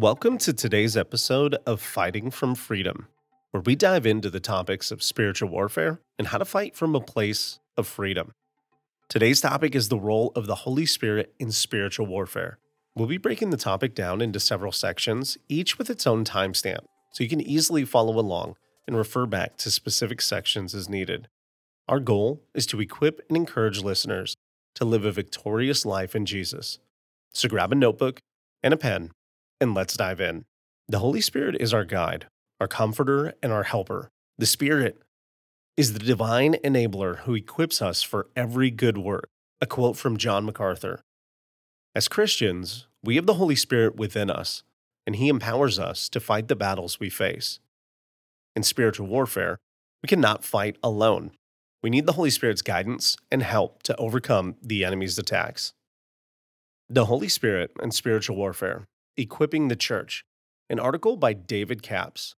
Welcome to today's episode of Fighting from Freedom, where we dive into the topics of spiritual warfare and how to fight from a place of freedom. Today's topic is the role of the Holy Spirit in spiritual warfare. We'll be breaking the topic down into several sections, each with its own timestamp, so you can easily follow along and refer back to specific sections as needed. Our goal is to equip and encourage listeners to live a victorious life in Jesus. So grab a notebook and a pen and let's dive in. The Holy Spirit is our guide, our comforter, and our helper. The Spirit is the divine enabler who equips us for every good work. A quote from John MacArthur. As Christians, we have the Holy Spirit within us, and He empowers us to fight the battles we face. In spiritual warfare, we cannot fight alone. We need the Holy Spirit's guidance and help to overcome the enemy's attacks. The Holy Spirit and Spiritual Warfare Equipping the Church, an article by David Capps.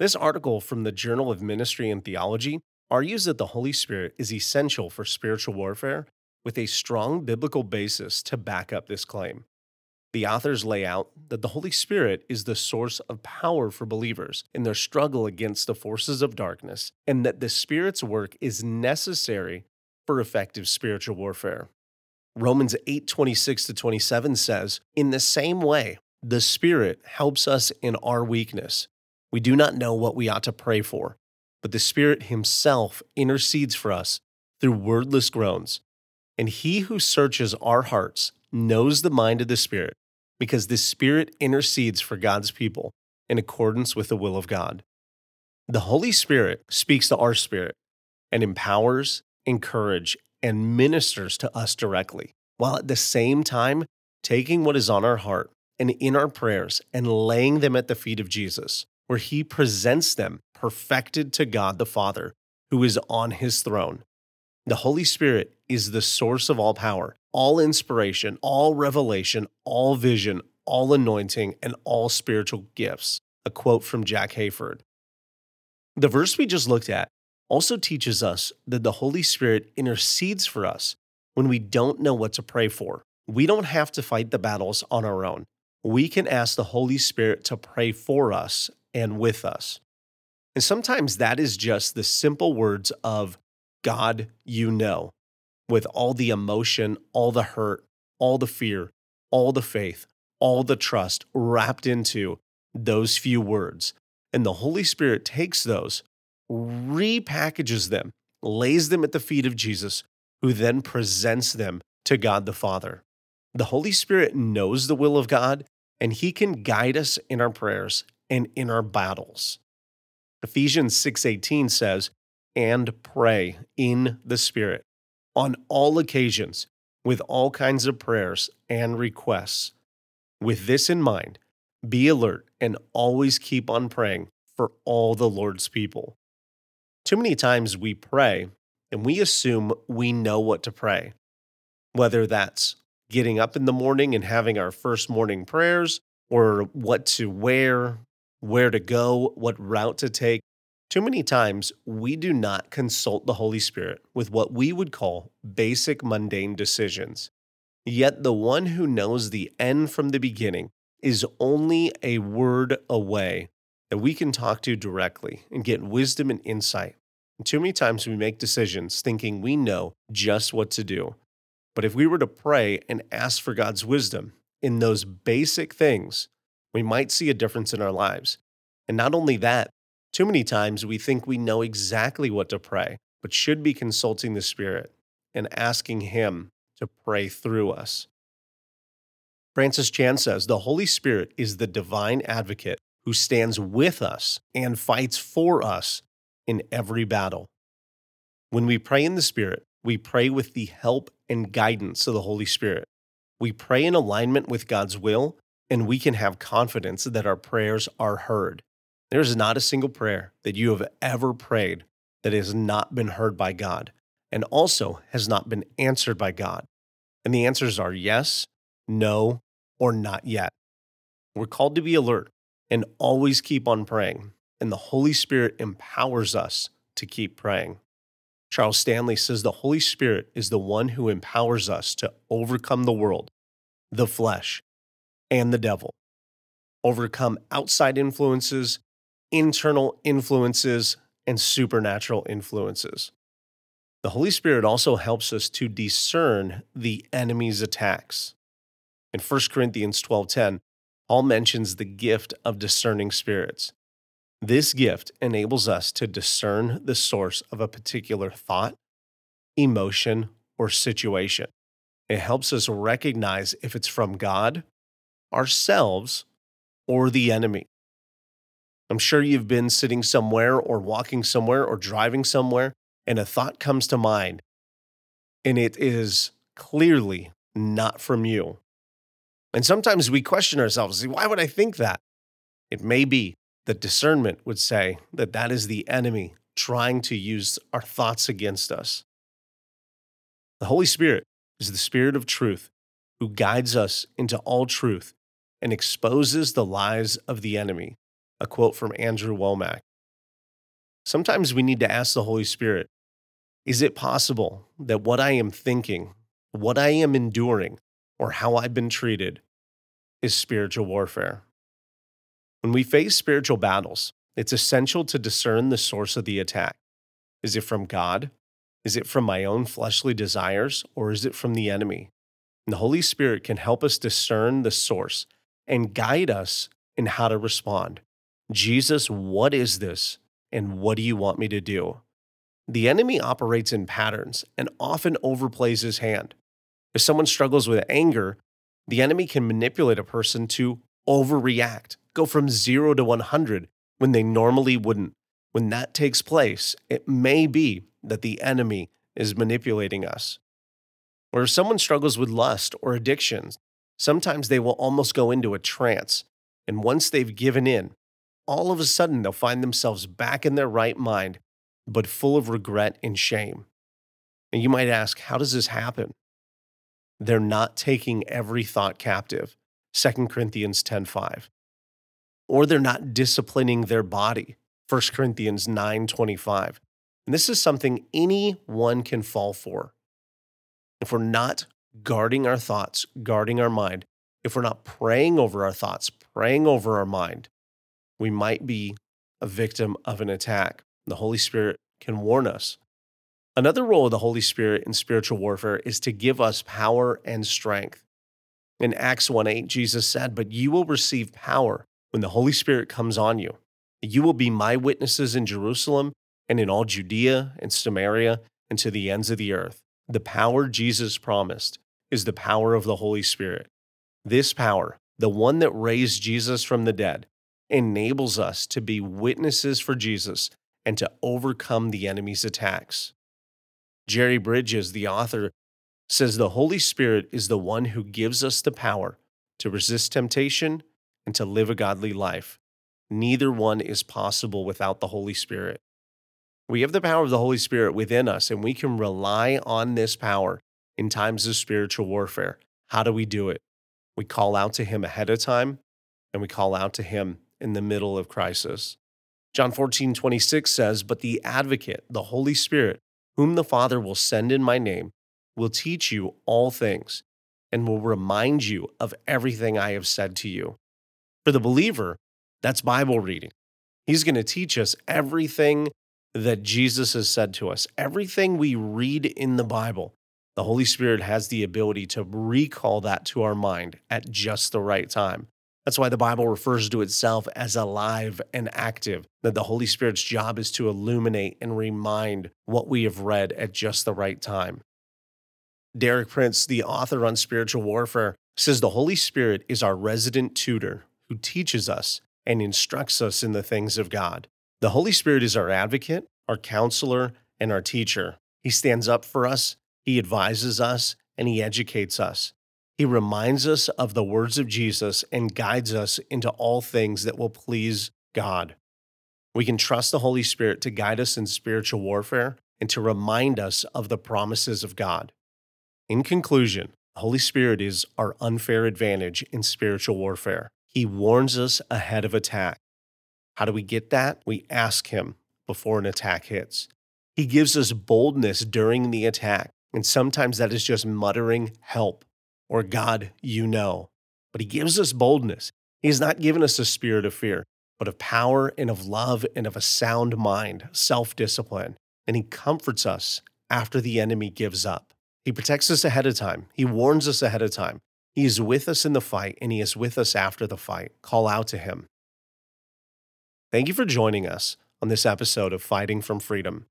This article from the Journal of Ministry and Theology argues that the Holy Spirit is essential for spiritual warfare with a strong biblical basis to back up this claim. The authors lay out that the Holy Spirit is the source of power for believers in their struggle against the forces of darkness, and that the Spirit's work is necessary for effective spiritual warfare. Romans 8 26 to 27 says, In the same way, the Spirit helps us in our weakness. We do not know what we ought to pray for, but the Spirit Himself intercedes for us through wordless groans. And He who searches our hearts knows the mind of the Spirit, because the Spirit intercedes for God's people in accordance with the will of God. The Holy Spirit speaks to our spirit and empowers, encourages, and ministers to us directly, while at the same time taking what is on our heart and in our prayers and laying them at the feet of Jesus, where he presents them perfected to God the Father, who is on his throne. The Holy Spirit is the source of all power, all inspiration, all revelation, all vision, all anointing, and all spiritual gifts. A quote from Jack Hayford. The verse we just looked at also teaches us that the Holy Spirit intercedes for us when we don't know what to pray for. We don't have to fight the battles on our own we can ask the Holy Spirit to pray for us and with us. And sometimes that is just the simple words of, God, you know, with all the emotion, all the hurt, all the fear, all the faith, all the trust wrapped into those few words. And the Holy Spirit takes those, repackages them, lays them at the feet of Jesus, who then presents them to God the Father. The Holy Spirit knows the will of God and he can guide us in our prayers and in our battles. Ephesians 6:18 says, "And pray in the Spirit on all occasions with all kinds of prayers and requests. With this in mind, be alert and always keep on praying for all the Lord's people." Too many times we pray and we assume we know what to pray, whether that's getting up in the morning and having our first morning prayers, or what to wear, where to go, what route to take. Too many times, we do not consult the Holy Spirit with what we would call basic mundane decisions. Yet the one who knows the end from the beginning is only a word away that we can talk to directly and get wisdom and insight. And too many times we make decisions thinking we know just what to do. But if we were to pray and ask for God's wisdom in those basic things, we might see a difference in our lives. And not only that, too many times we think we know exactly what to pray, but should be consulting the Spirit and asking Him to pray through us. Francis Chan says the Holy Spirit is the divine advocate who stands with us and fights for us in every battle. When we pray in the Spirit, we pray with the help and guidance of the Holy Spirit. We pray in alignment with God's will, and we can have confidence that our prayers are heard. There is not a single prayer that you have ever prayed that has not been heard by God and also has not been answered by God. And the answers are yes, no, or not yet. We're called to be alert and always keep on praying, and the Holy Spirit empowers us to keep praying. Charles Stanley says the Holy Spirit is the one who empowers us to overcome the world, the flesh, and the devil. overcome outside influences, internal influences, and supernatural influences. The Holy Spirit also helps us to discern the enemy's attacks. In 1 Corinthians 12:10, Paul mentions the gift of discerning spirits. This gift enables us to discern the source of a particular thought, emotion, or situation. It helps us recognize if it's from God, ourselves, or the enemy. I'm sure you've been sitting somewhere or walking somewhere or driving somewhere, and a thought comes to mind, and it is clearly not from you. And sometimes we question ourselves why would I think that? It may be that discernment would say that that is the enemy trying to use our thoughts against us. The Holy Spirit is the Spirit of truth who guides us into all truth and exposes the lies of the enemy. A quote from Andrew Wommack. Sometimes we need to ask the Holy Spirit Is it possible that what I am thinking, what I am enduring, or how I've been treated is spiritual warfare? When we face spiritual battles, it's essential to discern the source of the attack. Is it from God? Is it from my own fleshly desires? Or is it from the enemy? And the Holy Spirit can help us discern the source and guide us in how to respond. Jesus, what is this? And what do you want me to do? The enemy operates in patterns and often overplays his hand. If someone struggles with anger, the enemy can manipulate a person to overreact, go from zero to 100 when they normally wouldn't. When that takes place, it may be that the enemy is manipulating us. Or if someone struggles with lust or addictions, sometimes they will almost go into a trance. And once they've given in, all of a sudden they'll find themselves back in their right mind, but full of regret and shame. And you might ask, how does this happen? They're not taking every thought captive. 2 Corinthians 10:5. Or they're not disciplining their body. 1 Corinthians 9:25. And this is something anyone can fall for. If we're not guarding our thoughts, guarding our mind, if we're not praying over our thoughts, praying over our mind, we might be a victim of an attack. The Holy Spirit can warn us. Another role of the Holy Spirit in spiritual warfare is to give us power and strength. In Acts 1 8, Jesus said, But you will receive power when the Holy Spirit comes on you. You will be my witnesses in Jerusalem and in all Judea and Samaria and to the ends of the earth. The power Jesus promised is the power of the Holy Spirit. This power, the one that raised Jesus from the dead, enables us to be witnesses for Jesus and to overcome the enemy's attacks. Jerry Bridges, the author, says the Holy Spirit is the one who gives us the power to resist temptation and to live a godly life. Neither one is possible without the Holy Spirit. We have the power of the Holy Spirit within us, and we can rely on this power in times of spiritual warfare. How do we do it? We call out to Him ahead of time, and we call out to Him in the middle of crisis. John 14, 26 says, But the advocate, the Holy Spirit, whom the Father will send in my name, will teach you all things and will remind you of everything I have said to you. For the believer, that's Bible reading. He's going to teach us everything that Jesus has said to us. Everything we read in the Bible, the Holy Spirit has the ability to recall that to our mind at just the right time. That's why the Bible refers to itself as alive and active, that the Holy Spirit's job is to illuminate and remind what we have read at just the right time. Derek Prince, the author on spiritual warfare, says the Holy Spirit is our resident tutor who teaches us and instructs us in the things of God. The Holy Spirit is our advocate, our counselor, and our teacher. He stands up for us, He advises us, and He educates us. He reminds us of the words of Jesus and guides us into all things that will please God. We can trust the Holy Spirit to guide us in spiritual warfare and to remind us of the promises of God. In conclusion, the Holy Spirit is our unfair advantage in spiritual warfare. He warns us ahead of attack. How do we get that? We ask Him before an attack hits. He gives us boldness during the attack, and sometimes that is just muttering, Help, or God, you know. But He gives us boldness. He has not given us a spirit of fear, but of power and of love and of a sound mind, self discipline. And He comforts us after the enemy gives up. He protects us ahead of time, He warns us ahead of time. He is with us in the fight, and He is with us after the fight. Call out to Him. Thank you for joining us on this episode of Fighting from Freedom.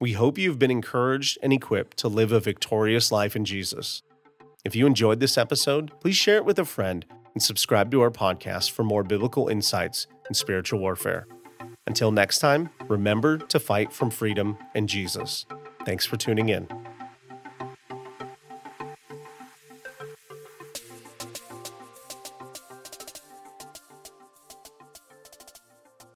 We hope you've been encouraged and equipped to live a victorious life in Jesus. If you enjoyed this episode, please share it with a friend and subscribe to our podcast for more biblical insights in spiritual warfare. Until next time, remember to fight from freedom and Jesus. Thanks for tuning in.